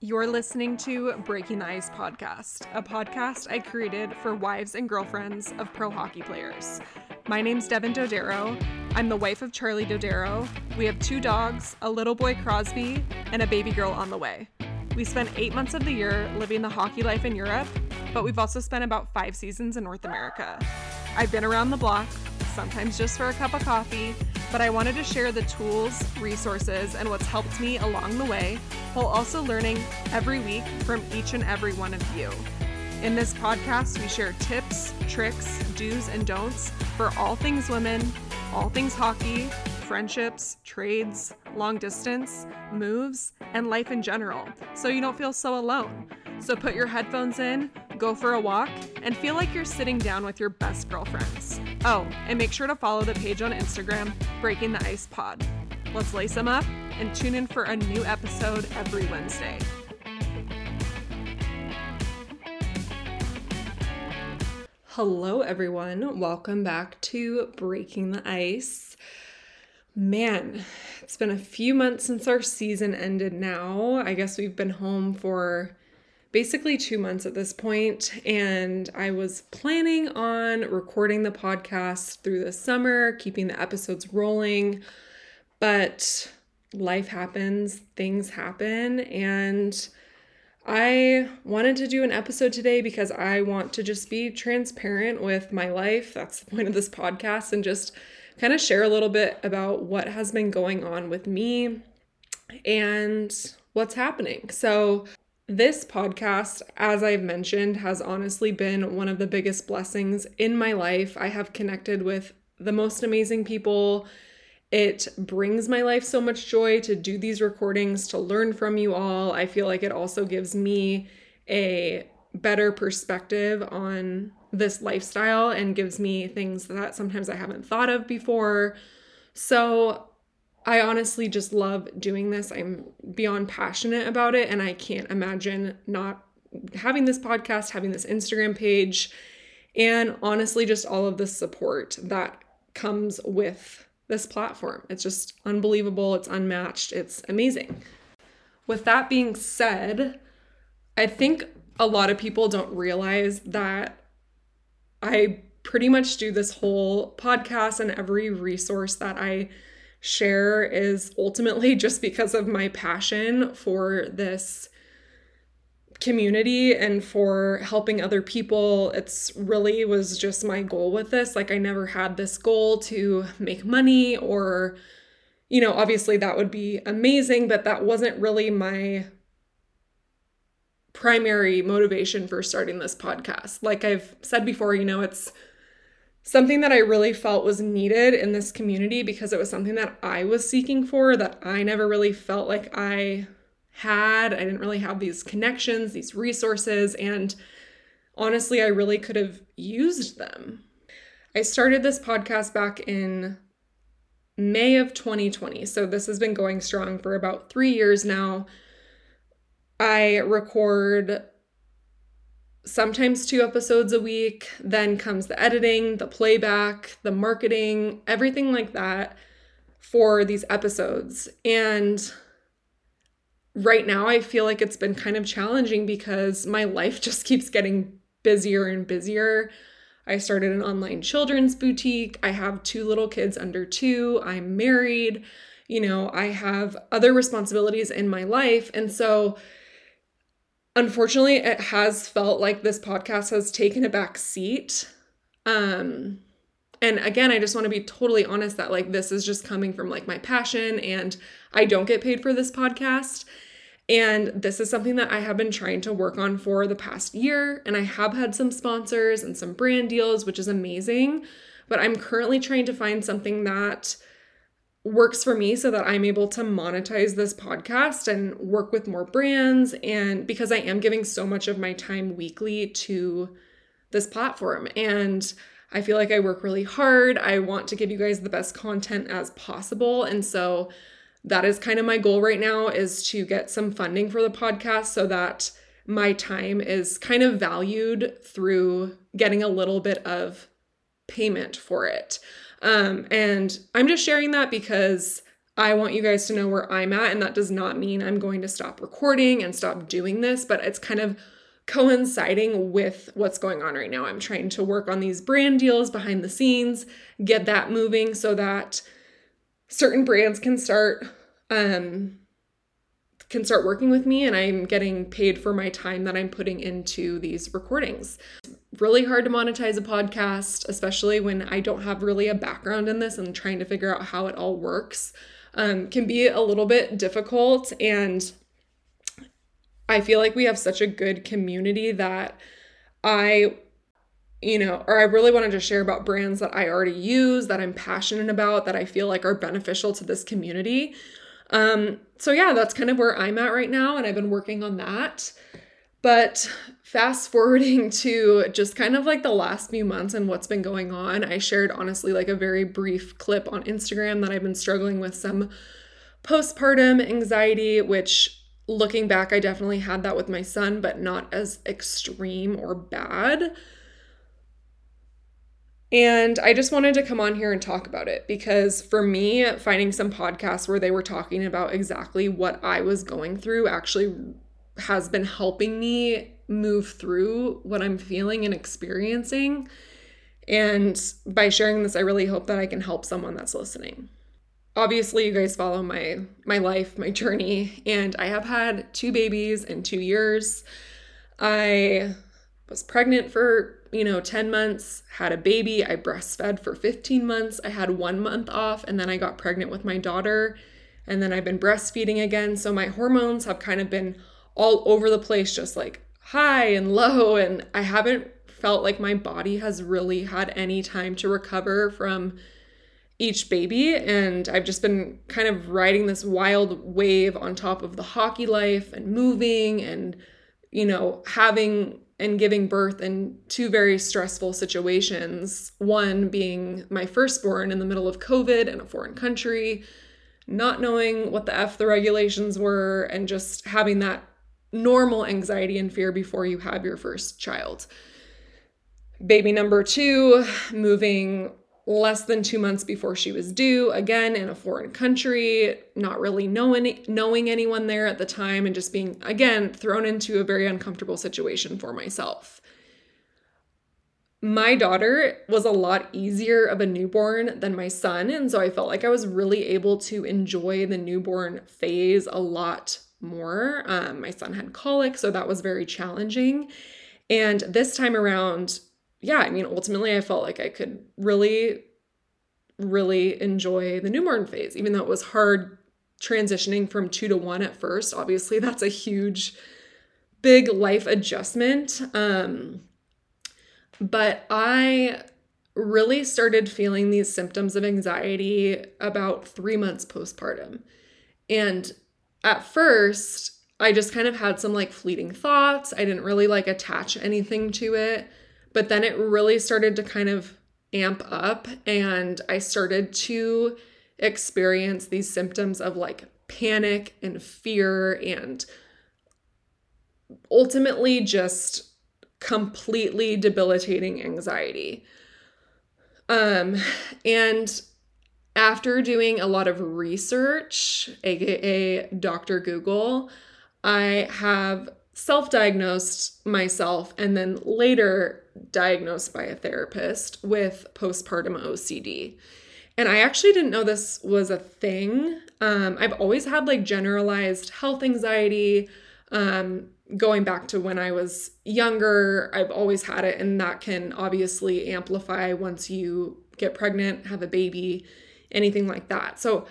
You're listening to Breaking the Ice podcast, a podcast I created for wives and girlfriends of pro hockey players. My name's Devyn Dodero. I'm the wife of Charlie Dodero. We have two dogs, a little boy Crosby, and a baby girl on the way. We spent eight months of the year living the hockey life in Europe, but we've also spent about five seasons in North America. I've been around the block, sometimes just for a cup of coffee, but I wanted to share the tools, resources, and what's helped me along the way while also learning every week from each and every one of you. In this podcast, we share tips, tricks, do's, and don'ts for all things women, all things hockey, friendships, trades, long distance, moves, and life in general, so you don't feel so alone. So put your headphones in, go for a walk, and feel like you're sitting down with your best girlfriends. Oh, and make sure to follow the page on Instagram, Breaking the Ice Pod. Let's lace them up and tune in for a new episode every Wednesday. Hello, everyone. Welcome back to Breaking the Ice. Man, it's been a few months since our season ended now. I guess we've been home for basically two months at this point, and I was planning on recording the podcast through the summer, keeping the episodes rolling, but life happens, things happen, and I wanted to do an episode today because I want to just be transparent with my life. That's the point of this podcast, and just kind of share a little bit about what has been going on with me and what's happening. So, this podcast, as I've mentioned, has honestly been one of the biggest blessings in my life. I have connected with the most amazing people. It brings my life so much joy to do these recordings, to learn from you all. I feel like it also gives me a better perspective on this lifestyle and gives me things that sometimes I haven't thought of before. So, I honestly just love doing this. I'm beyond passionate about it, and I can't imagine not having this podcast, having this Instagram page, and honestly, just all of the support that comes with this platform. It's just unbelievable. It's unmatched. It's amazing. With that being said, I think a lot of people don't realize that I pretty much do this whole podcast and every resource that I share is ultimately just because of my passion for this community and for helping other people. It's really was just my goal with this. Like I never had this goal to make money or you know, obviously that would be amazing, but that wasn't really my primary motivation for starting this podcast. Like I've said before, you know, it's something that I really felt was needed in this community because it was something that I was seeking for that I never really felt like I had. I didn't really have these connections, these resources, and honestly, I really could have used them. I started this podcast back in May of 2020. So this has been going strong for about three years now. I record sometimes two episodes a week. Then comes the editing, the playback, the marketing, everything like that for these episodes. And right now, I feel like it's been kind of challenging because my life just keeps getting busier and busier. I started an online children's boutique. I have two little kids under two. I'm married. You know, I have other responsibilities in my life. And so, unfortunately it has felt like this podcast has taken a back seat. Um and again i just want to be totally honest that like this is just coming from like my passion and i don't get paid for this podcast. And this is something that i have been trying to work on for the past year and i have had some sponsors and some brand deals which is amazing. But i'm currently trying to find something that works for me so that I'm able to monetize this podcast and work with more brands. And because I am giving so much of my time weekly to this platform. And I feel like I work really hard. I want to give you guys the best content as possible. And so that is kind of my goal right now is to get some funding for the podcast so that my time is kind of valued through getting a little bit of payment for it. Um, and I'm just sharing that because I want you guys to know where I'm at. And that does not mean I'm going to stop recording and stop doing this, but it's kind of coinciding with what's going on right now. I'm trying to work on these brand deals behind the scenes, get that moving so that certain brands can start um can start working with me and I'm getting paid for my time that I'm putting into these recordings. Really hard to monetize a podcast, especially when I don't have really a background in this and trying to figure out how it all works. Um, can be a little bit difficult and I feel like we have such a good community that I you know, or I really wanted to share about brands that I already use, that I'm passionate about, that I feel like are beneficial to this community. Um, so yeah, that's kind of where I'm at right now, and I've been working on that. But fast forwarding to just kind of like the last few months and what's been going on, I shared honestly like a very brief clip on Instagram that I've been struggling with some postpartum anxiety, which looking back, I definitely had that with my son, but not as extreme or bad. And I just wanted to come on here and talk about it because for me, finding some podcasts where they were talking about exactly what I was going through actually has been helping me move through what I'm feeling and experiencing. And by sharing this, I really hope that I can help someone that's listening obviously you guys follow my my life my journey and i have had two babies in two years i was pregnant for you know 10 months had a baby i breastfed for 15 months i had one month off and then i got pregnant with my daughter and then i've been breastfeeding again so my hormones have kind of been all over the place just like high and low and i haven't felt like my body has really had any time to recover from each baby. And I've just been kind of riding this wild wave on top of the hockey life and moving and, you know, having and giving birth in two very stressful situations. One being my firstborn in the middle of COVID in a foreign country, not knowing what the F the regulations were, and just having that normal anxiety and fear before you have your first child. Baby number two, moving less than two months before she was due, again in a foreign country, not really knowing, knowing anyone there at the time, and just being, again, thrown into a very uncomfortable situation for myself. My daughter was a lot easier of a newborn than my son, and so I felt like I was really able to enjoy the newborn phase a lot more. Um, my son had colic, so that was very challenging. And this time around, yeah, I mean, ultimately, I felt like I could really, really enjoy the newborn phase, even though it was hard transitioning from two to one at first. Obviously, that's a huge, big life adjustment. Um, but I really started feeling these symptoms of anxiety about three months postpartum. And at first, I just kind of had some like fleeting thoughts. I didn't really like attach anything to it. But then it really started to kind of amp up, and I started to experience these symptoms of like panic and fear and ultimately just completely debilitating anxiety. Um, and after doing a lot of research, aka Dr. Google, I have self diagnosed myself and then later diagnosed by a therapist with postpartum OCD. And I actually didn't know this was a thing. Um, I've always had like generalized health anxiety. Um, going back to when I was younger, I've always had it, and that can obviously amplify once you get pregnant, have a baby, anything like that. So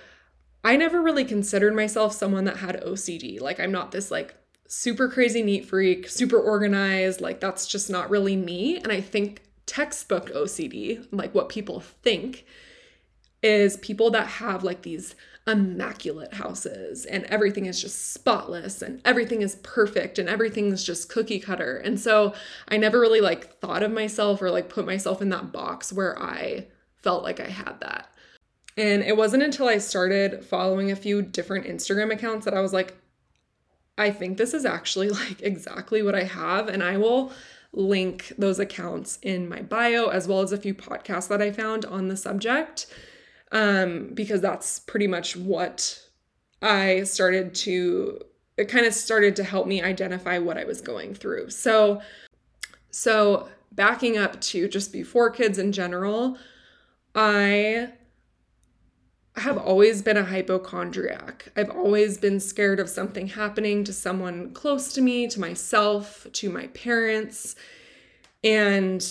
I never really considered myself someone that had OCD. Like, I'm not this like super crazy neat freak, super organized. Like, that's just not really me. And I think textbook OCD, like what people think, is people that have like these immaculate houses and everything is just spotless and everything is perfect and everything is just cookie cutter. And so I never really like thought of myself or like put myself in that box where I felt like I had that. And it wasn't until I started following a few different Instagram accounts that I was like, I think this is actually like exactly what I have. And I will link those accounts in my bio as well as a few podcasts that I found on the subject. um, because that's pretty much what I started to, it kind of started to help me identify what I was going through. So, so backing up to just before kids in general, I have always been a hypochondriac. I've always been scared of something happening to someone close to me, to myself, to my parents. And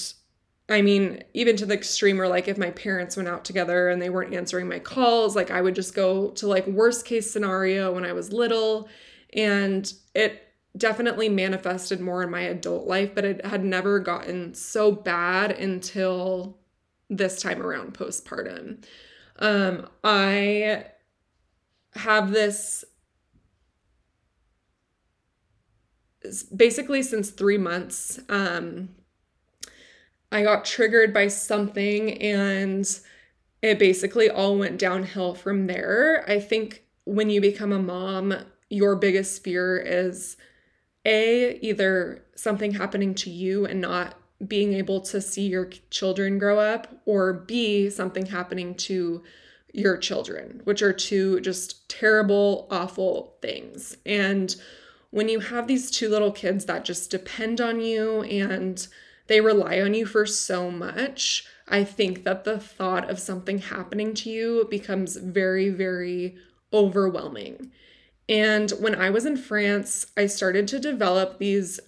I mean, even to the extreme where, like, if my parents went out together and they weren't answering my calls, like, I would just go to, like, worst case scenario when I was little. And it definitely manifested more in my adult life, but it had never gotten so bad until this time around postpartum. Um, I have this basically since three months. Um, I got triggered by something and it basically all went downhill from there. I think when you become a mom, your biggest fear is A, either something happening to you and not being able to see your children grow up, or B, something happening to your children, which are two just terrible, awful things. And when you have these two little kids that just depend on you and they rely on you for so much, I think that the thought of something happening to you becomes very, very overwhelming. And when I was in France, I started to develop these,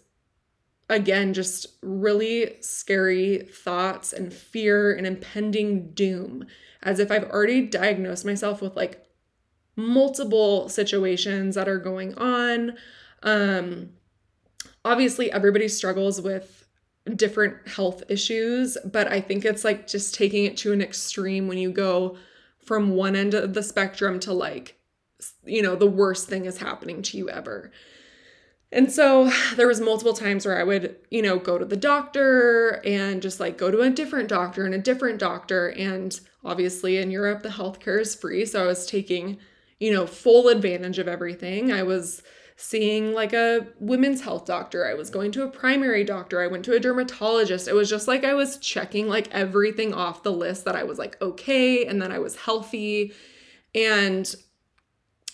again, just really scary thoughts and fear and impending doom, as if I've already diagnosed myself with like multiple situations that are going on. Um, obviously, everybody struggles with different health issues, but I think it's like just taking it to an extreme when you go from one end of the spectrum to like, you know, the worst thing is happening to you ever. And so there was multiple times where I would, you know, go to the doctor and just like go to a different doctor and a different doctor and obviously in Europe the healthcare is free, so I was taking, you know, full advantage of everything. I was seeing like a women's health doctor. I was going to a primary doctor. I went to a dermatologist. It was just like I was checking like everything off the list that I was like okay and that I was healthy. And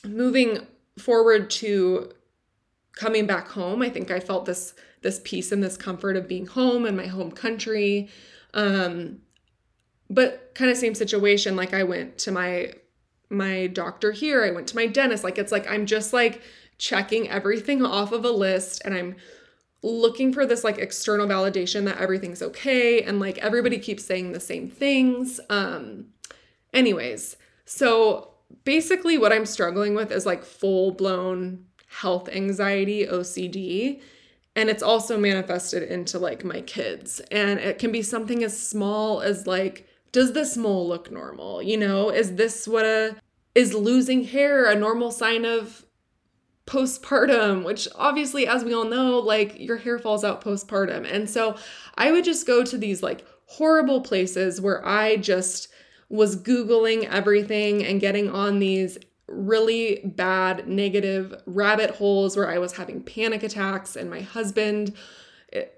moving forward to coming back home, I think I felt this this peace and this comfort of being home in my home country. Um but kind of same situation like I went to my my doctor here, I went to my dentist. Like it's like I'm just like checking everything off of a list and I'm looking for this like external validation that everything's okay and like everybody keeps saying the same things. Um anyways, so basically what I'm struggling with is like full-blown health anxiety, OCD, and it's also manifested into like my kids. And it can be something as small as like does this mole look normal? You know, is this what a is losing hair a normal sign of postpartum, which obviously, as we all know, like your hair falls out postpartum. And so I would just go to these like horrible places where I just was Googling everything and getting on these really bad negative rabbit holes where I was having panic attacks and my husband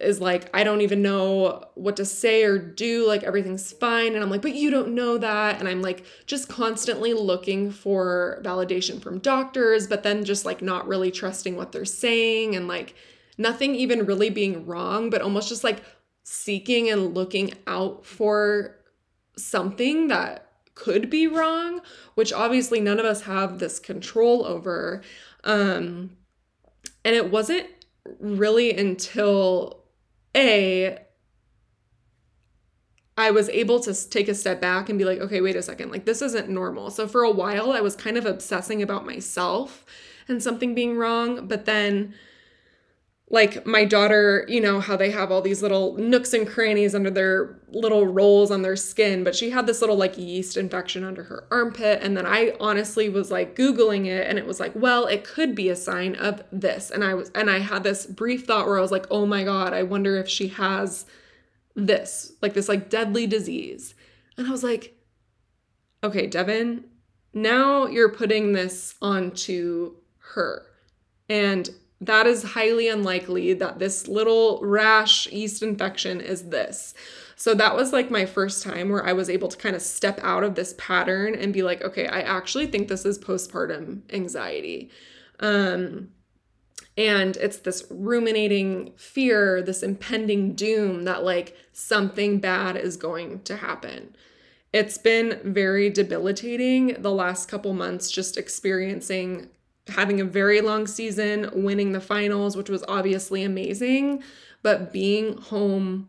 is like, I don't even know what to say or do. Like, everything's fine. And I'm like, but you don't know that. And I'm like, just constantly looking for validation from doctors, but then just like not really trusting what they're saying and like nothing even really being wrong, but almost just like seeking and looking out for something that could be wrong, which obviously none of us have this control over. Um, and it wasn't really until A, I was able to take a step back and be like, okay, wait a second, like this isn't normal. So for a while, I was kind of obsessing about myself and something being wrong. But then like my daughter, you know, how they have all these little nooks and crannies under their little rolls on their skin, but she had this little like yeast infection under her armpit. And then I honestly was like Googling it and it was like, well, it could be a sign of this. And I was, and I had this brief thought where I was like, oh my God, I wonder if she has this, like this like deadly disease. And I was like, okay, Devyn, now you're putting this onto her. And that is highly unlikely that this little rash yeast infection is this. So that was like my first time where I was able to kind of step out of this pattern and be like, okay, I actually think this is postpartum anxiety. Um, and it's this ruminating fear, this impending doom that like something bad is going to happen. It's been very debilitating the last couple months, just experiencing having a very long season, winning the finals, which was obviously amazing, but being home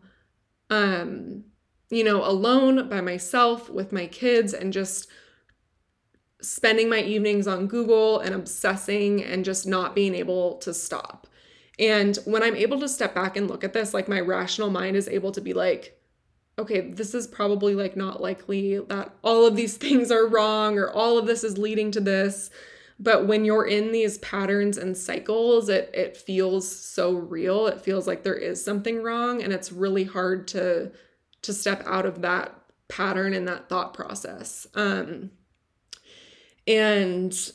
um, you know, alone by myself with my kids and just spending my evenings on Google and obsessing and just not being able to stop. And when I'm able to step back and look at this, like my rational mind is able to be like, okay, this is probably like not likely that all of these things are wrong or all of this is leading to this. But when you're in these patterns and cycles, it it feels so real. It feels like there is something wrong and it's really hard to to step out of that pattern and that thought process. Um and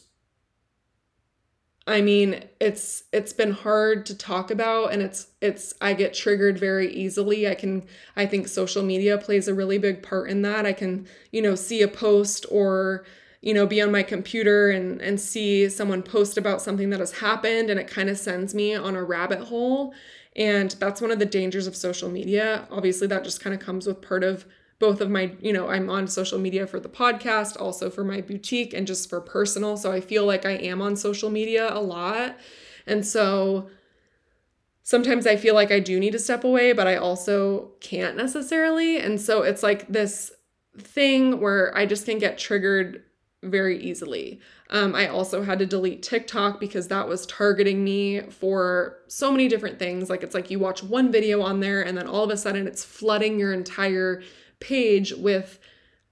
I mean, it's it's been hard to talk about and it's it's I get triggered very easily. I can I think social media plays a really big part in that. I can, you know, see a post or you know, be on my computer and and see someone post about something that has happened and it kind of sends me on a rabbit hole. And that's one of the dangers of social media. Obviously, that just kind of comes with part of both of my, you know, I'm on social media for the podcast, also for my boutique and just for personal. So I feel like I am on social media a lot. And so sometimes I feel like I do need to step away, but I also can't necessarily. And so it's like this thing where I just can get triggered very easily. Um, I also had to delete TikTok because that was targeting me for so many different things. Like it's like you watch one video on there and then all of a sudden it's flooding your entire page with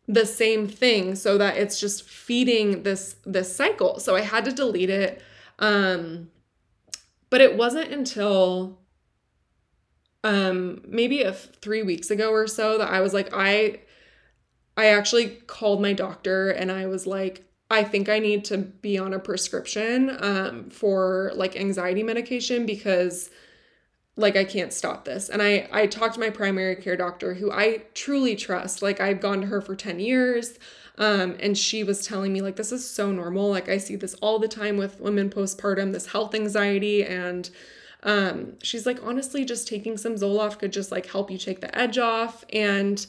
the same thing so that it's just feeding this this cycle. So I had to delete it. Um but it wasn't until um maybe a 3 weeks ago or so that I was like I I actually called my doctor and I was like, I think I need to be on a prescription um, for like anxiety medication because like I can't stop this. And I I talked to my primary care doctor who I truly trust. Like I've gone to her for 10 years. Um, and she was telling me like this is so normal. Like I see this all the time with women postpartum, this health anxiety and um, she's like honestly just taking some Zoloft could just like help you take the edge off and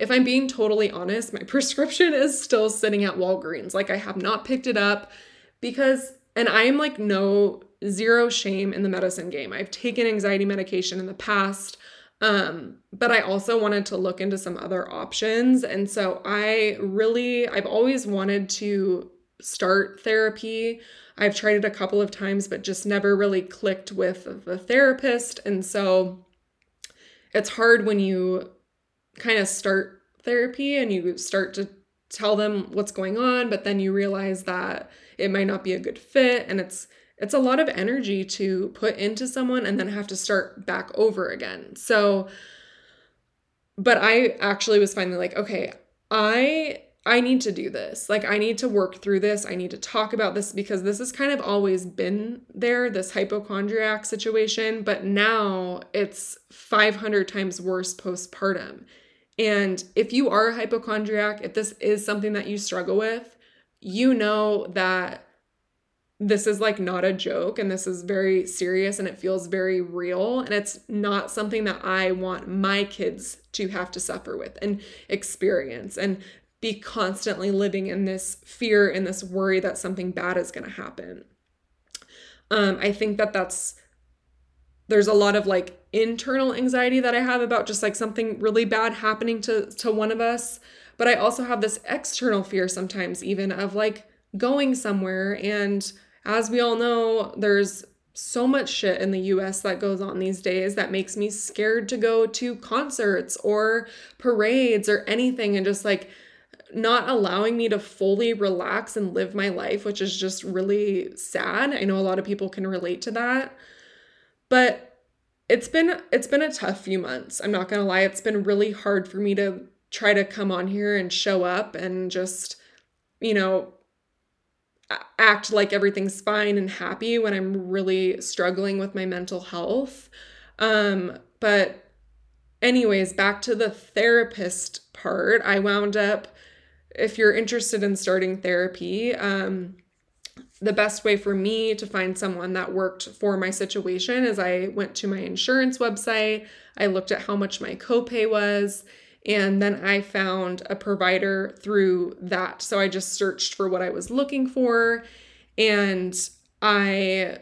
if I'm being totally honest, my prescription is still sitting at Walgreens. Like I have not picked it up because, and I am like no zero shame in the medicine game. I've taken anxiety medication in the past. Um, but I also wanted to look into some other options. And so I really, I've always wanted to start therapy. I've tried it a couple of times, but just never really clicked with the therapist. And so it's hard when you kind of start therapy and you start to tell them what's going on, but then you realize that it might not be a good fit and it's it's a lot of energy to put into someone and then have to start back over again. So but I actually was finally like, okay, I I need to do this. Like, I need to work through this. I need to talk about this because this has kind of always been there, this hypochondriac situation, but now it's 500 times worse postpartum. And if you are a hypochondriac, if this is something that you struggle with, you know that this is like not a joke and this is very serious and it feels very real. And it's not something that I want my kids to have to suffer with and experience and be constantly living in this fear and this worry that something bad is going to happen. Um, I think that that's there's a lot of like internal anxiety that I have about just like something really bad happening to to one of us, but I also have this external fear sometimes even of like going somewhere and as we all know, there's so much shit in the US that goes on these days that makes me scared to go to concerts or parades or anything and just like not allowing me to fully relax and live my life, which is just really sad. I know a lot of people can relate to that. But it's been it's been a tough few months. I'm not going to lie. It's been really hard for me to try to come on here and show up and just you know act like everything's fine and happy when I'm really struggling with my mental health. Um, but, anyways, back to the therapist part, I wound up, if you're interested in starting therapy, um, the best way for me to find someone that worked for my situation is I went to my insurance website, I looked at how much my copay was, and then I found a provider through that. So I just searched for what I was looking for. And I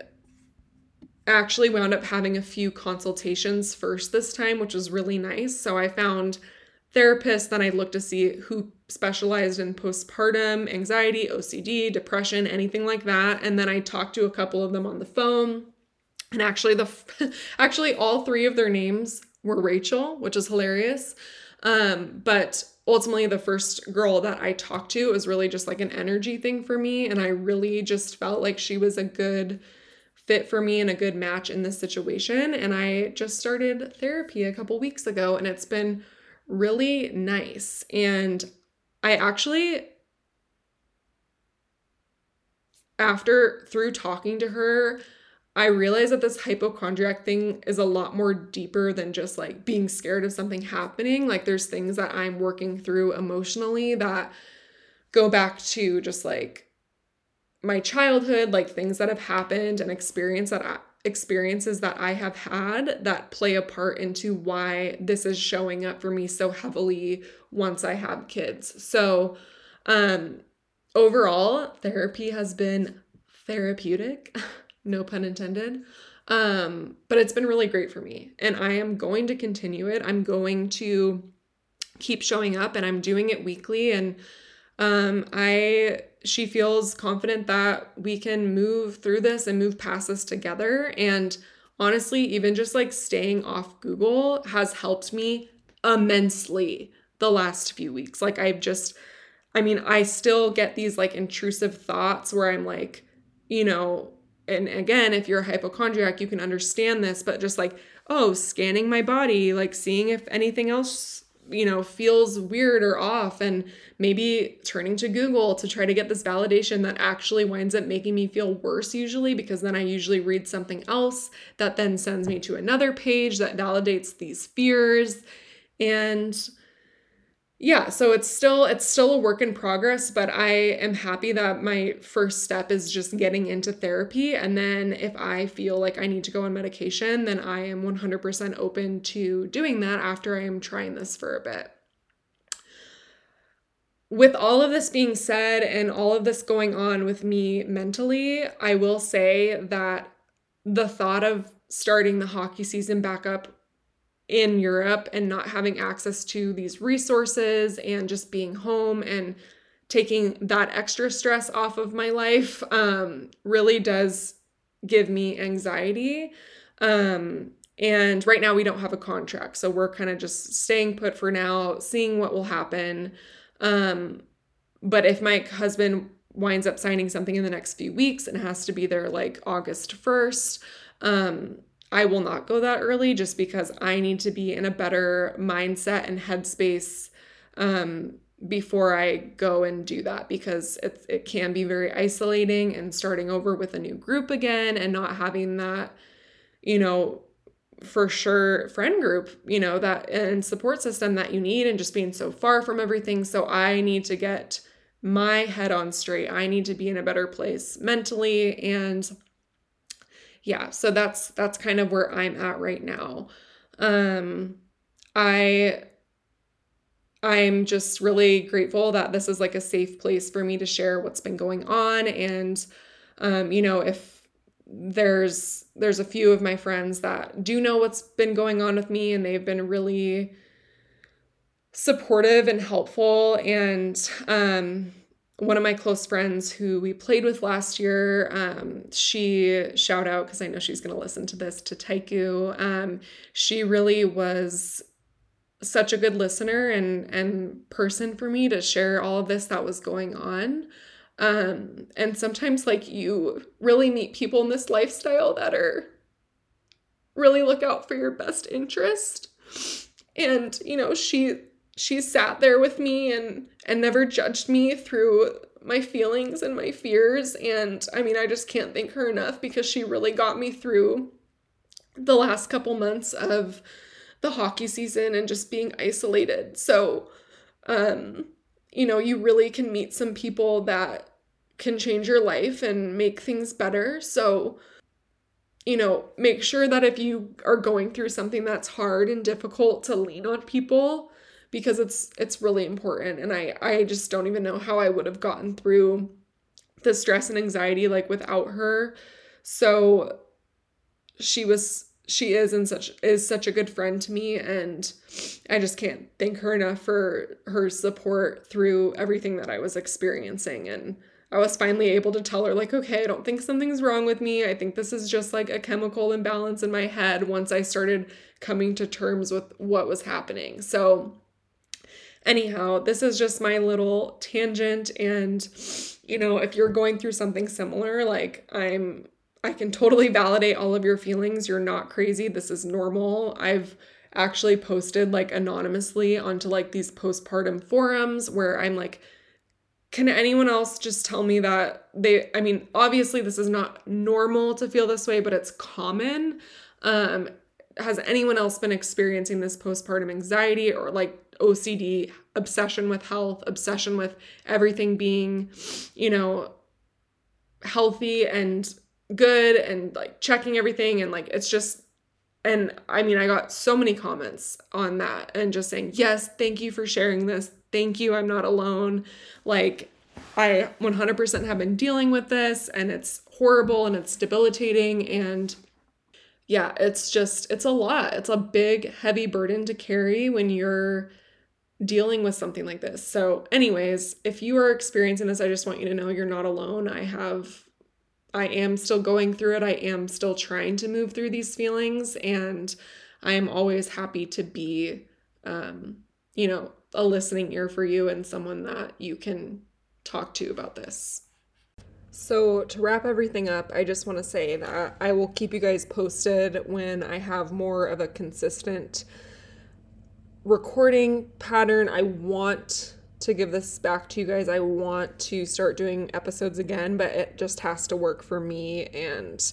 actually wound up having a few consultations first this time, which was really nice. So I found therapists, then I looked to see who specialized in postpartum anxiety, OCD, depression, anything like that. And then I talked to a couple of them on the phone. And actually the actually all three of their names were Rachel, which is hilarious. Um, but ultimately, the first girl that I talked to was really just like an energy thing for me. And I really just felt like she was a good fit for me and a good match in this situation. And I just started therapy a couple weeks ago, and it's been really nice. And I actually, after through talking to her, I realized that this hypochondriac thing is a lot more deeper than just like being scared of something happening. Like there's things that I'm working through emotionally that go back to just like my childhood, like things that have happened and experience that I, experiences that I have had that play a part into why this is showing up for me so heavily once I have kids. So, um overall, therapy has been therapeutic. no pun intended. Um, but it's been really great for me, and I am going to continue it. I'm going to keep showing up, and I'm doing it weekly. And um, I she feels confident that we can move through this and move past this together. And honestly, even just like staying off Google has helped me immensely the last few weeks. Like I've just, I mean, I still get these like intrusive thoughts where I'm like, you know, and again, if you're a hypochondriac, you can understand this, but just like, oh, scanning my body, like seeing if anything else, you know, feels weird or off, and maybe turning to Google to try to get this validation that actually winds up making me feel worse, usually, because then I usually read something else that then sends me to another page that validates these fears. And yeah so it's still it's still a work in progress but i am happy that my first step is just getting into therapy. And then if i feel like i need to go on medication then i am 100% open to doing that after i am trying this for a bit. With all of this being said and all of this going on with me mentally i will say that the thought of starting the hockey season back up in Europe and not having access to these resources and just being home and taking that extra stress off of my life um, really does give me anxiety. Um, and right now we don't have a contract, so we're kind of just staying put for now, seeing what will happen. Um, but if my husband winds up signing something in the next few weeks and has to be there like August 1st, um, I will not go that early just because I need to be in a better mindset and headspace um, before I go and do that because it, it can be very isolating and starting over with a new group again and not having that, you know, for sure friend group, you know, that and support system that you need and just being so far from everything. So I need to get my head on straight. I need to be in a better place mentally and yeah, so that's that's kind of where I'm at right now. Um I I'm just really grateful that this is like a safe place for me to share what's been going on and um you know if there's there's a few of my friends that do know what's been going on with me and they've been really supportive and helpful and um one of my close friends who we played with last year, um, she shout out because I know she's going to listen to this to Taiku. Um, she really was such a good listener and and person for me to share all of this that was going on. Um, and sometimes like you really meet people in this lifestyle that are really look out for your best interest. And you know, she she sat there with me and and never judged me through my feelings and my fears and I mean I just can't thank her enough because she really got me through the last couple months of the hockey season and just being isolated. So um you know, you really can meet some people that can change your life and make things better. So you know, make sure that if you are going through something that's hard and difficult to lean on people because it's it's really important and I I just don't even know how I would have gotten through the stress and anxiety like without her. So she was she is and such is such a good friend to me and I just can't thank her enough for her support through everything that I was experiencing and I was finally able to tell her, like, okay, I don't think something's wrong with me. I think this is just like a chemical imbalance in my head once I started coming to terms with what was happening. So, anyhow, this is just my little tangent. And, you know, if you're going through something similar, like, I'm, I can totally validate all of your feelings. You're not crazy. This is normal. I've, actually posted like anonymously onto like these postpartum forums where I'm like can anyone else just tell me that they i mean obviously this is not normal to feel this way but it's common um has anyone else been experiencing this postpartum anxiety or like ocd obsession with health obsession with everything being you know healthy and good and like checking everything and like it's just and I mean, I got so many comments on that and just saying, yes, thank you for sharing this. Thank you. I'm not alone. Like, I 100% have been dealing with this and it's horrible and it's debilitating. And yeah, it's just, it's a lot. It's a big, heavy burden to carry when you're dealing with something like this. So, anyways, if you are experiencing this, I just want you to know you're not alone. I have I am still going through it. I am still trying to move through these feelings. And I am always happy to be, um, you know, a listening ear for you and someone that you can talk to about this. So, to wrap everything up, I just want to say that I will keep you guys posted when I have more of a consistent recording pattern. I want to give this back to you guys. I want to start doing episodes again, but it just has to work for me and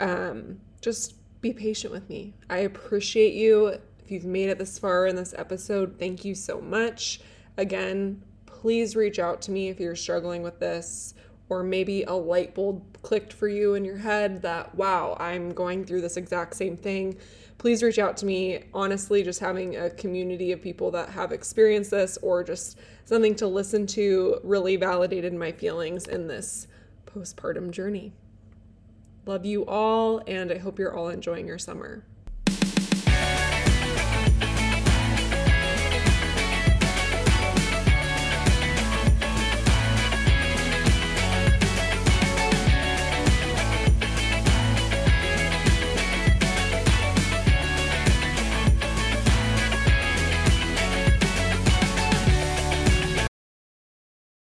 um, just be patient with me. I appreciate you. If you've made it this far in this episode, thank you so much. Again, please reach out to me if you're struggling with this or maybe a light bulb clicked for you in your head that, wow, I'm going through this exact same thing please reach out to me. Honestly, just having a community of people that have experienced this or just something to listen to really validated my feelings in this postpartum journey. Love you all, and I hope you're all enjoying your summer.